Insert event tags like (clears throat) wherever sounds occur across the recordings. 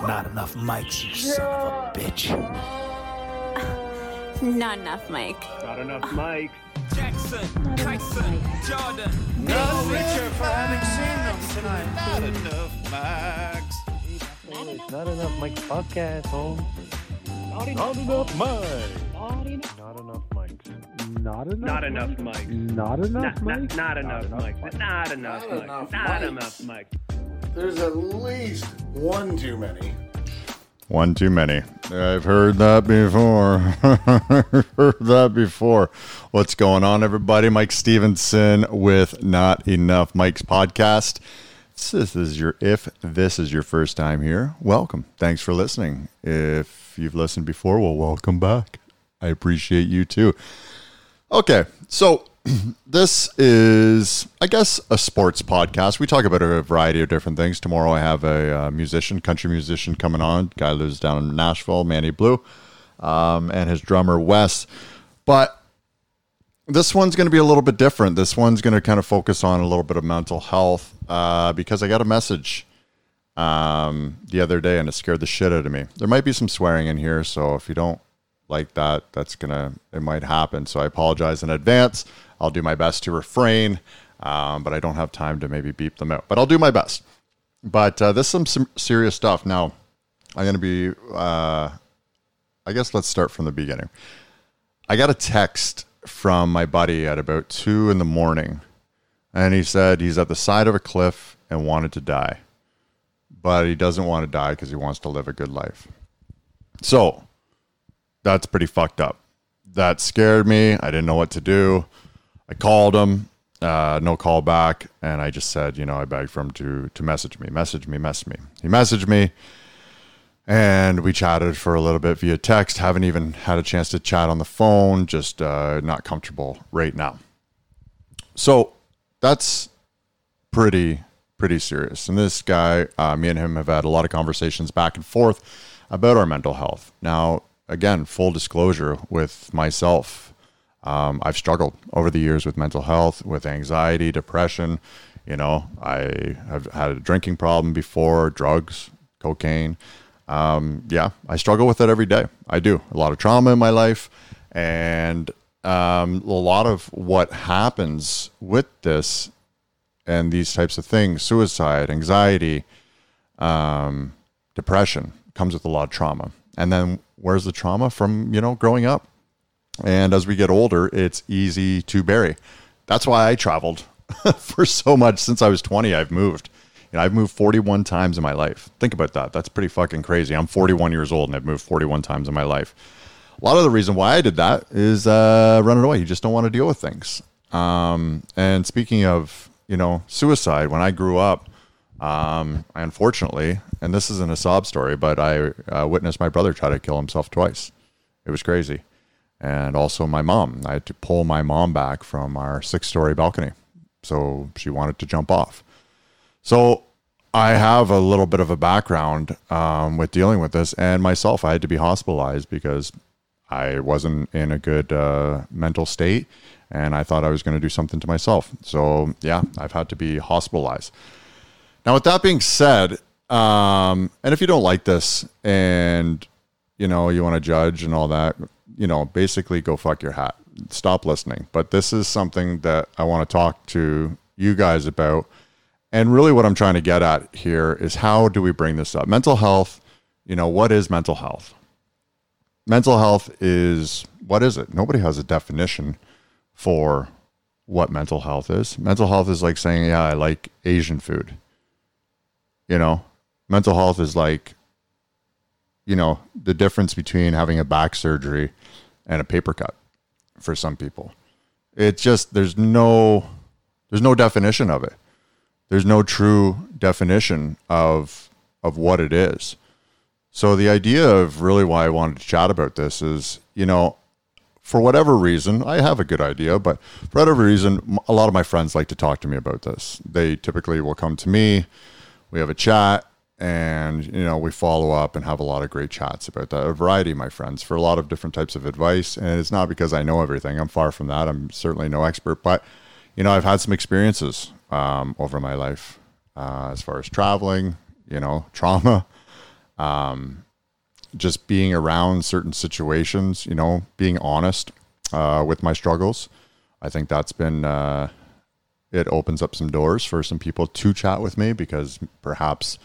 Not enough mics, you son of a bitch. Not enough, Mike. Not enough mics. Jackson, Tyson, Jordan. No, Richard, for having seen them tonight. Not enough mics. Not enough mics podcast, home. Not enough mics. Not enough mics. Not enough. Not enough mics. Not enough. Not, not, mics? not enough enough mics. mics. Not enough Not mics. Not enough mics. There's at least one too many. One too many. I've heard that before. (laughs) heard that before. What's going on, everybody? Mike Stevenson with Not Enough Mics podcast. This is your if this is your first time here, welcome. Thanks for listening. If you've listened before, well, welcome back. I appreciate you too. Okay, so (clears throat) this is, I guess, a sports podcast. We talk about a variety of different things. Tomorrow, I have a uh, musician, country musician, coming on. Guy lives down in Nashville, Manny Blue, um, and his drummer Wes. But this one's going to be a little bit different. This one's going to kind of focus on a little bit of mental health uh, because I got a message um, the other day and it scared the shit out of me. There might be some swearing in here, so if you don't like that, that's gonna it might happen. So I apologize in advance. I'll do my best to refrain, um, but I don't have time to maybe beep them out. But I'll do my best. But uh, this is some, serious stuff. Now I'm gonna be. Uh, I guess let's start from the beginning. I got a text from my buddy at about two in the morning, and he said he's at the side of a cliff and wanted to die, but he doesn't want to die because he wants to live a good life. So that's pretty fucked up. That scared me. I didn't know what to do. I called him, uh, no call back, and I just said, you know, I begged for him to to message me, message me, message me. He messaged me, and we chatted for a little bit via text. Haven't even had a chance to chat on the phone. Just uh, not comfortable right now. So that's pretty pretty serious. And this guy, uh, me and him have had a lot of conversations back and forth about our mental health. Now, again, full disclosure with myself, um, I've struggled over the years with mental health, with anxiety, depression. You know, I have had a drinking problem before, drugs, cocaine. Um, yeah, I struggle with it every day. I do a lot of trauma in my life, and um, a lot of what happens with this and these types of things suicide anxiety um, depression comes with a lot of trauma and then where's the trauma from you know growing up and as we get older it's easy to bury that's why i traveled (laughs) for so much since i was 20 i've moved you know, I've moved 41 times in my life. Think about that. That's pretty fucking crazy. I'm 41 years old and I've moved 41 times in my life. A lot of the reason why I did that is uh, running away. You just don't want to deal with things. Um, and speaking of, you know, suicide, when I grew up, um, I unfortunately, and this isn't a sob story, but I uh, witnessed my brother try to kill himself twice. It was crazy. And also my mom. I had to pull my mom back from our six story balcony. So she wanted to jump off. So I have a little bit of a background um, with dealing with this, and myself, I had to be hospitalized because I wasn't in a good uh, mental state, and I thought I was going to do something to myself. So yeah, I've had to be hospitalized. Now, with that being said, um, and if you don't like this, and you know you want to judge and all that, you know, basically go fuck your hat. Stop listening. But this is something that I want to talk to you guys about. And really, what I'm trying to get at here is how do we bring this up? Mental health, you know, what is mental health? Mental health is what is it? Nobody has a definition for what mental health is. Mental health is like saying, yeah, I like Asian food. You know, mental health is like, you know, the difference between having a back surgery and a paper cut for some people. It's just, there's no, there's no definition of it there's no true definition of of what it is. So the idea of really why I wanted to chat about this is, you know, for whatever reason, I have a good idea, but for whatever reason, a lot of my friends like to talk to me about this. They typically will come to me, we have a chat, and you know we follow up and have a lot of great chats about that. A variety my friends for a lot of different types of advice, and it's not because I know everything. I'm far from that. I'm certainly no expert, but you know I've had some experiences um, over my life uh, as far as traveling, you know, (laughs) trauma, um, just being around certain situations, you know, being honest uh, with my struggles. I think that's been uh, it opens up some doors for some people to chat with me because perhaps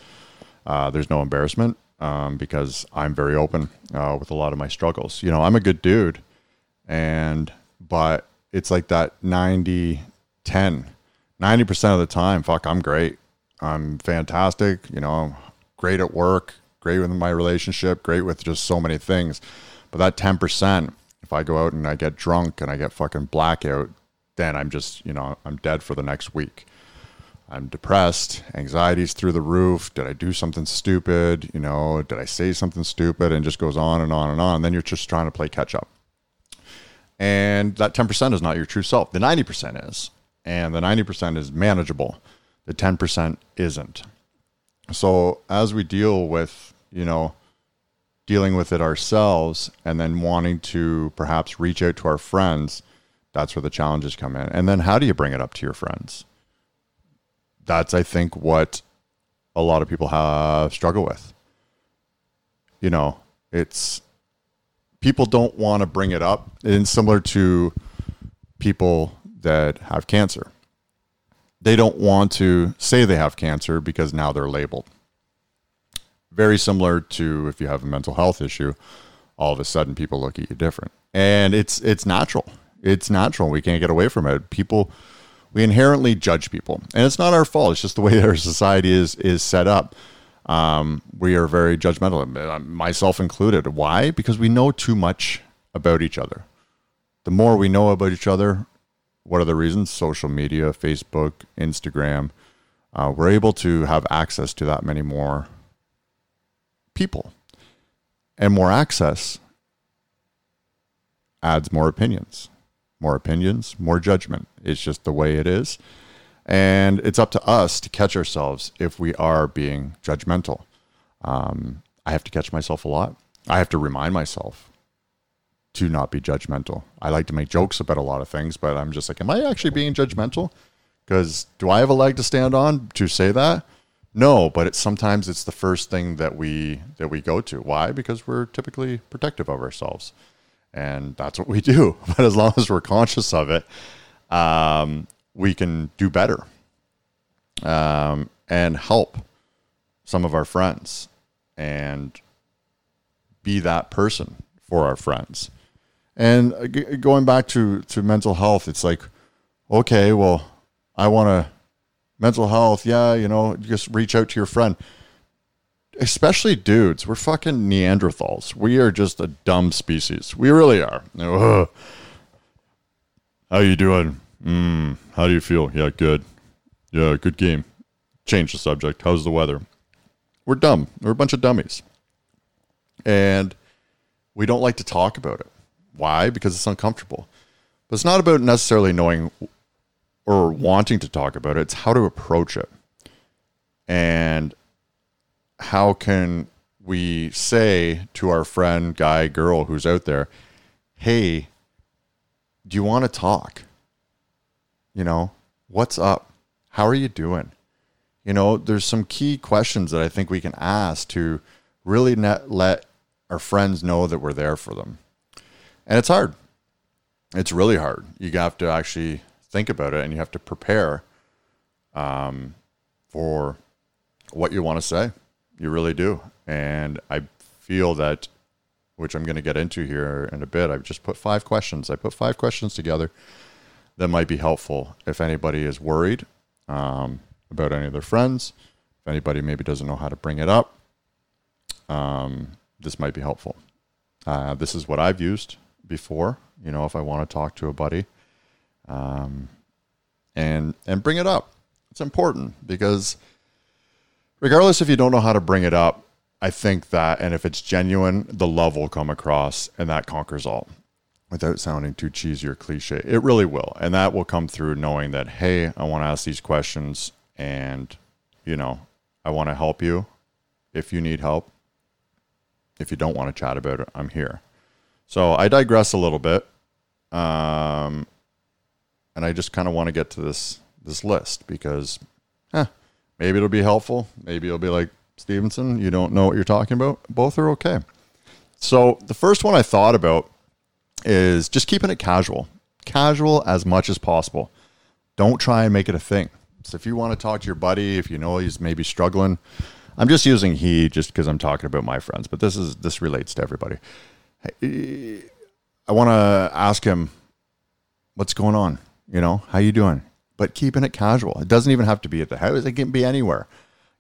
uh, there's no embarrassment um, because I'm very open uh, with a lot of my struggles. You know, I'm a good dude, and but it's like that 90 10 90% of the time fuck i'm great i'm fantastic you know i'm great at work great with my relationship great with just so many things but that 10% if i go out and i get drunk and i get fucking blackout then i'm just you know i'm dead for the next week i'm depressed anxiety's through the roof did i do something stupid you know did i say something stupid and just goes on and on and on and then you're just trying to play catch up and that 10% is not your true self. The 90% is. And the 90% is manageable. The 10% isn't. So as we deal with, you know, dealing with it ourselves and then wanting to perhaps reach out to our friends, that's where the challenges come in. And then how do you bring it up to your friends? That's, I think, what a lot of people have struggle with. You know, it's people don't want to bring it up. And similar to people that have cancer, they don't want to say they have cancer because now they're labeled. Very similar to if you have a mental health issue, all of a sudden people look at you different. And it's it's natural. It's natural. We can't get away from it. People we inherently judge people. And it's not our fault. It's just the way (laughs) our society is is set up um, we are very judgmental, uh, myself included. Why? Because we know too much about each other. The more we know about each other, what are the reasons? Social media, Facebook, Instagram. Uh, we're able to have access to that many more people. And more access adds more opinions. More opinions, more judgment. It's just the way it is. And it's up to us to catch ourselves if we are being judgmental. Um, I have to catch myself a lot. I have to remind myself to not be judgmental. I like to make jokes about a lot of things, but I'm just like, am I actually being judgmental? Because do I have a leg to stand on to say that? No, but it's sometimes it's the first thing that we that we go to. Why? Because we're typically protective of ourselves, and that's what we do. (laughs) But as long as we're conscious of it, um, we can do better um, and help some of our friends and be that person for our friends. And uh, g- going back to, to mental health, it's like, okay, well, I want to mental health. Yeah, you know, just reach out to your friend. Especially dudes, we're fucking Neanderthals. We are just a dumb species. We really are. Ugh. How you doing? Mm, how do you feel? Yeah, good. Yeah, good game. Change the subject. How's the weather? We're dumb. We're a bunch of dummies. And we don't like to talk about it. Why? Because it's uncomfortable. But it's not about necessarily knowing or wanting to talk about it, it's how to approach it. And how can we say to our friend, guy, girl who's out there, hey, do you want to talk? You know, what's up? How are you doing? You know, there's some key questions that I think we can ask to really let our friends know that we're there for them. And it's hard. It's really hard. You have to actually think about it and you have to prepare um, for what you want to say. You really do. And I feel that, which I'm going to get into here in a bit, I've just put five questions. I put five questions together that might be helpful if anybody is worried um, about any of their friends. If anybody maybe doesn't know how to bring it up, um, this might be helpful. Uh, this is what I've used before. You know, if I want to talk to a buddy, um, and and bring it up, it's important because regardless if you don't know how to bring it up, I think that and if it's genuine, the love will come across, and that conquers all without sounding too cheesy or cliche. It really will. And that will come through knowing that, hey, I want to ask these questions and, you know, I want to help you if you need help. If you don't want to chat about it, I'm here. So I digress a little bit. Um, and I just kind of want to get to this this list because maybe it'll be helpful. Maybe it'll be like, Stevenson, you don't know what you're talking about. Both are okay. So the first one I thought about is just keeping it casual, casual as much as possible. Don't try and make it a thing. So if you want to talk to your buddy, if you know he's maybe struggling, I'm just using he just because I'm talking about my friends, but this is this relates to everybody. I want to ask him, what's going on? You know, how you doing? But keeping it casual. It doesn't even have to be at the house. It can be anywhere.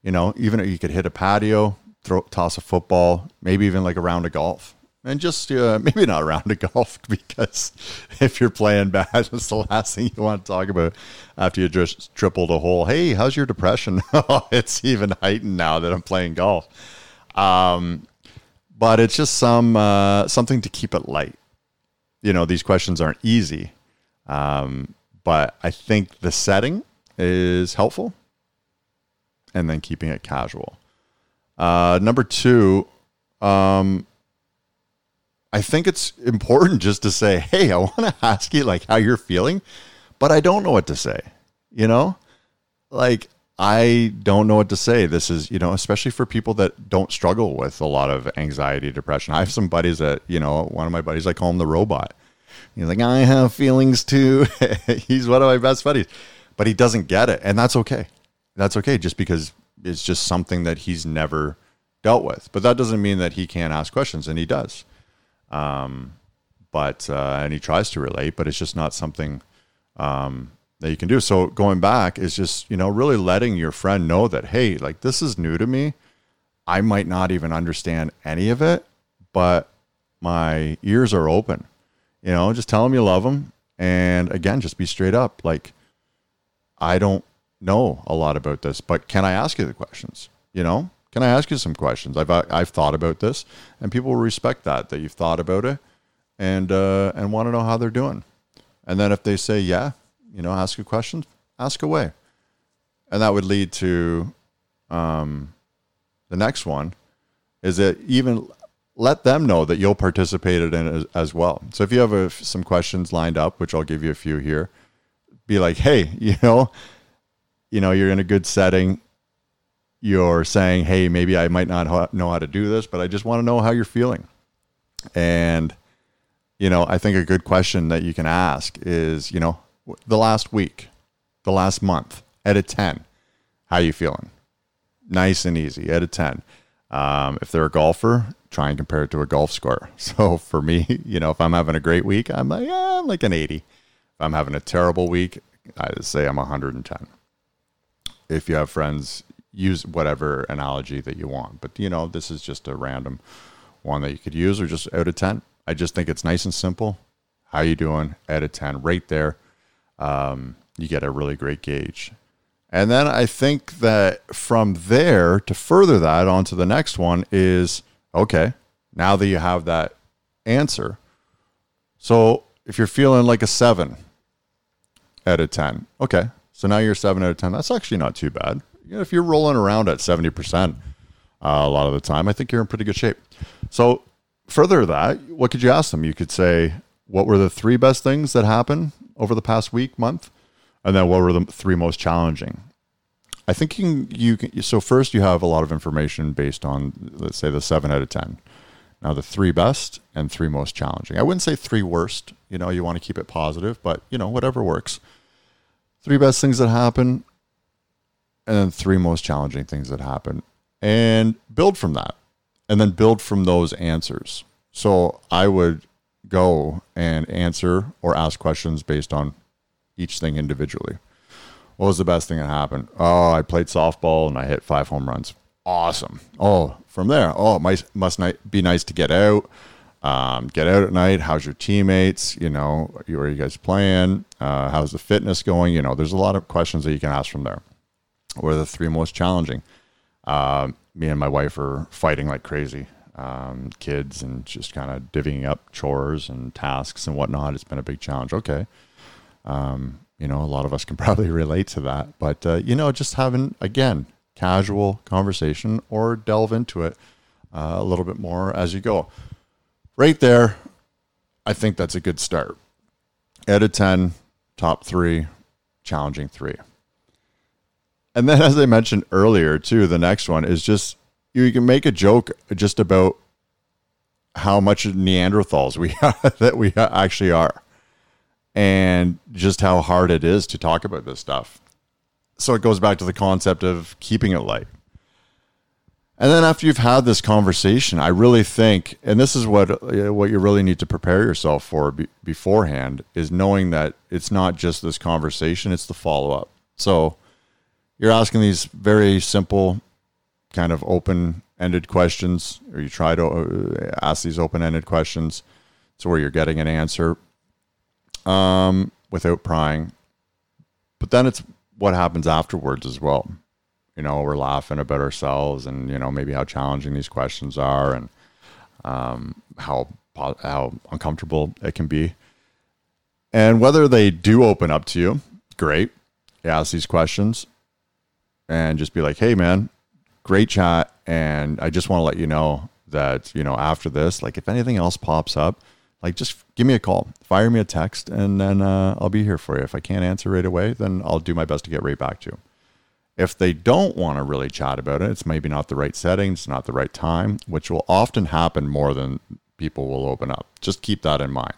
You know, even if you could hit a patio, throw, toss a football, maybe even like a round of golf. And just uh, (laughs) maybe not a round of golf (laughs) because if you're playing bad, (laughs) it's the last thing you want to talk about after you just tripled a hole. Hey, how's your depression? It's even heightened now that I'm playing golf. Um, but it's just some uh, something to keep it light. You know, these questions aren't easy, um, but I think the setting is helpful, and then keeping it casual. Uh, number two, um, I think it's important just to say, "Hey, I want to (laughs) ask you like how you're feeling, but I don't know what to say." You know, like I don't know what to say. This is, you know, especially for people that don't struggle with a lot of anxiety, depression. I have some buddies that, you know, one of my buddies, I call him the robot. He's like, I have feelings too. (laughs) He's one of my best buddies, but he doesn't get it. And that's okay. That's okay just because it's just something that he's never dealt with. But that doesn't mean that he can't ask questions, and he does. Um, but, uh, and he tries to relate, but it's just not something, um, that you can do. So going back is just, you know, really letting your friend know that, hey, like this is new to me. I might not even understand any of it, but my ears are open. You know, just tell them you love them. And again, just be straight up. Like, I don't know a lot about this, but can I ask you the questions? You know, can I ask you some questions? I've, I've thought about this and people will respect that, that you've thought about it and, uh, and want to know how they're doing. And then if they say, yeah, you know, ask a question, ask away. And that would lead to um, the next one is that even let them know that you'll participate in it as, well. So if you have a, some questions lined up, which I'll give you a few here, be like, hey, (laughs) you know, you know, you're in a good setting. You're saying, hey, maybe I might not know how to do this, but I just want to know how you're feeling. And, you know, I think a good question that you can ask is, you know, the last week, the last month, at a 10, how you feeling? Nice and easy, at a 10. Um, if they're a golfer, try and compare it to a golf score. (laughs) So for me, you know, if I'm having a great week, I'm like, yeah, I'm like an 80. If I'm having a terrible week, I say I'm 110. If you have friends, use whatever analogy that you want. But, you know, this is just a random one that you could use or just out of 10. I just think it's nice and simple. How you doing? Out of 10, right there um, you get a really great gauge. And then I think that from there to further that onto the next one is okay, now that you have that answer. So if you're feeling like a seven out of 10, okay, so now you're seven out of 10. That's actually not too bad. You know, if you're rolling around at 70% uh, a lot of the time, I think you're in pretty good shape. So further that, what could you ask them? You could say, what were the three best things that happened over the past week, month? And then what were the three most challenging? I think you can, you can, so first you have a lot of information based on, let's say, the seven out of 10. Now, the three best and three most challenging. I wouldn't say three worst. You know, you want to keep it positive, but, you know, whatever works. Three best things that happen, and then three most challenging things that happen. And build from that. And then build from those answers. So I would go and answer or ask questions based on each thing individually. What was the best thing that happened? Oh, I played softball and I hit five home runs. Awesome. Oh, from there, oh, it must be nice to get out, um, get out at night. How's your teammates? You know, where are you guys playing? Uh, how's the fitness going? You know, there's a lot of questions that you can ask from there. What are the three most challenging? Uh, me and my wife are fighting like crazy um, kids and just kind of divvying up chores and tasks and whatnot. It's been a big challenge. Okay. Um, you know, a lot of us can (laughs) probably relate to that. But, uh, you know, just having, again, casual conversation or delve into it uh, a little bit more as you go. Right there, I think that's a good start. Out of 10, top three, challenging three. And then, (laughs) as I mentioned earlier, too, the next one is just you can make a joke just about how much Neanderthals we (laughs) that we actually are, and just how hard it is to talk about this stuff. So it goes back to the concept of keeping it light. And then after you've had this conversation, I really think, and this is what uh, what you really need to prepare yourself for be, beforehand, is knowing that it's not just this conversation; it's the follow up. So you're asking these very simple, kind of open ended questions, or you try to uh, ask these open ended questions, to where you're getting an answer, um, without prying. But then it's what happens afterwards as well. You know we're laughing about ourselves and you know maybe how challenging these questions are and um, how how uncomfortable it can be. And whether they do open up to you great. You ask these questions and just be like hey man great chat. And i just want to let you know that you know after this like if anything else pops up like just give me a call fire me a text and then uh, i'll be here for you if i can't answer right away then i'll do my best to get right back to you if they don't want to really chat about it, it's maybe not the right setting, it's not the right time, which will often happen more than people will open up. Just keep that in mind.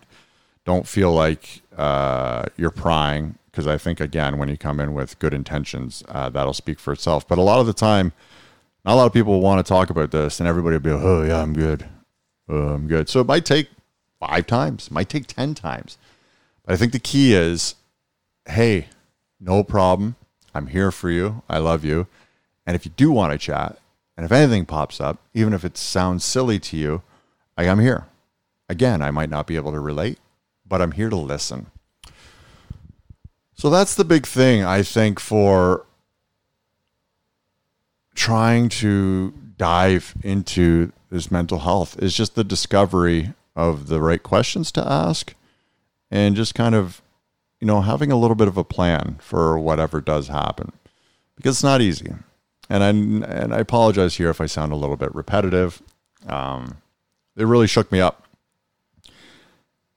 Don't feel like uh, you're prying, because I think, again, when you come in with good intentions, uh, that'll speak for itself. But a lot of the time, not a lot of people want to talk about this, and everybody will be like, oh, yeah, I'm good. Oh, I'm good. So it might take five times, might take 10 times. But I think the key is hey, no problem I'm here for you. I love you. And if you do want to chat, and if anything pops up, even if it sounds silly to you, I am here. Again, I might not be able to relate, but I'm here to listen. So that's the big thing, I think, for trying to dive into this mental health is just the discovery of the right questions to ask and just kind of you know, having a little bit of a plan for whatever does happen because it's not easy. And I and I apologize here if I sound a little bit repetitive. Um, it really shook me up,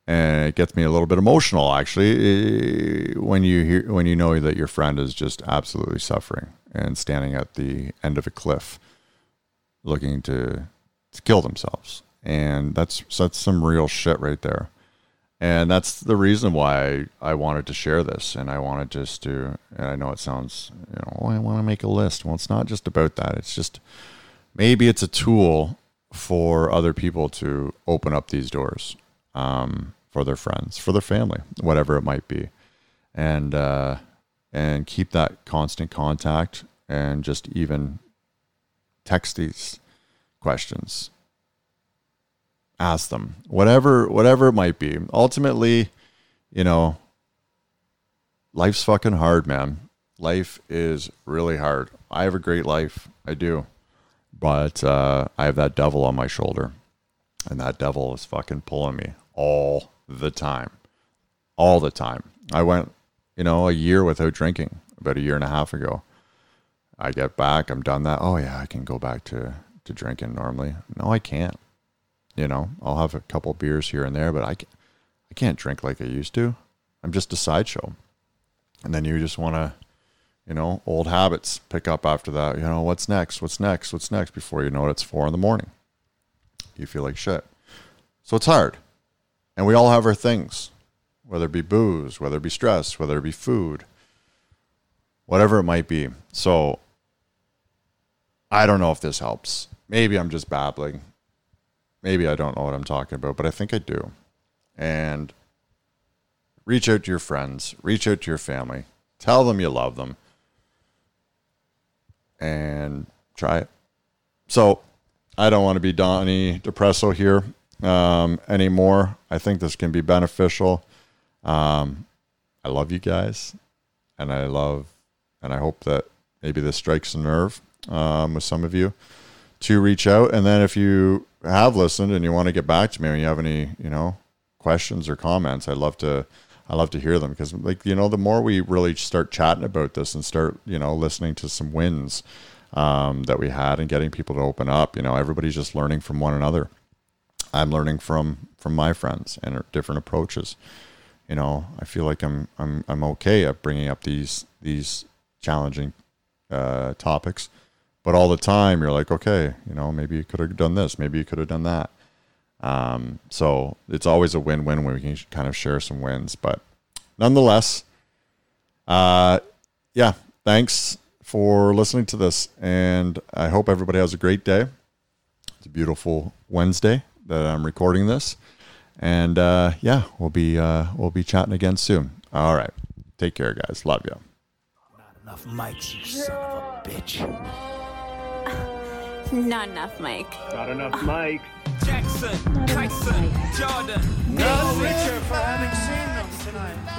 and it gets me a little bit emotional actually when you hear when you know that your friend is just absolutely suffering and standing at the end of a cliff, looking to to kill themselves, and that's that's some real shit right there. And that's the reason why I, wanted to share this. And i wanted just to and i know it sounds you know oh, i want to make a list. Well it's not just about that. It's just maybe it's a tool for other people to open up these doors um, for their friends for their family whatever it might be. And uh, and keep that constant contact and just even text these questions ask them whatever whatever it might be. Ultimately you know life's fucking hard man. Life is really hard. I have a great life. I do. But uh, i have that devil on my shoulder. And that devil is fucking pulling me all the time. All the time. I went you know a year without drinking about a year and a half ago. I get back. I'm done that. Oh yeah i can go back to to drinking normally. No i can't you know, I'll have a couple beers here and there, but I, I can't drink like I used to. I'm just a sideshow. And then you just want to, you know, old habits pick up after that. You know, what's next? What's next? What's next? Before you know it, it's four in the morning. You feel like shit. So it's hard. And we all have our things, whether it be booze, whether it be stress, whether it be food, whatever it might be. So I don't know if this helps. Maybe I'm just babbling maybe I don't know what I'm talking about, but I think I do. And reach out to your friends, reach out to your family, tell them you love them, and try it. So I don't want to be Donnie Depresso here um, anymore. I think this can be beneficial. Um, I love you guys, and I love, and I hope that maybe this strikes a nerve um, with some of you to reach out. And then if you have listened and you want to get back to me and you have any, you know, questions or comments, I'd love to I love to hear them because like, you know, the more we really start chatting about this and start, you know, listening to some wins um, that we had and getting people to open up, you know, everybody's just learning from one another. I'm learning from from my friends and different approaches. You know, I feel like I'm I'm I'm okay at bringing up these these challenging uh, topics but all the time you're like, okay, you know, maybe you could have done this, maybe you could have done that. Um, so it's always a win-win when we can kind of share some wins, but nonetheless, uh, yeah, thanks for listening to this, and I hope everybody has a great day. It's a beautiful Wednesday that I'm recording this, and uh, yeah, we'll be uh, we'll be chatting again soon. All right, take care, guys. Love you. Not enough mics, you son of a bitch. Not enough, Mike. Not enough Mike. Jackson, Tyson, Jordan. No, Richard, for having seen them tonight.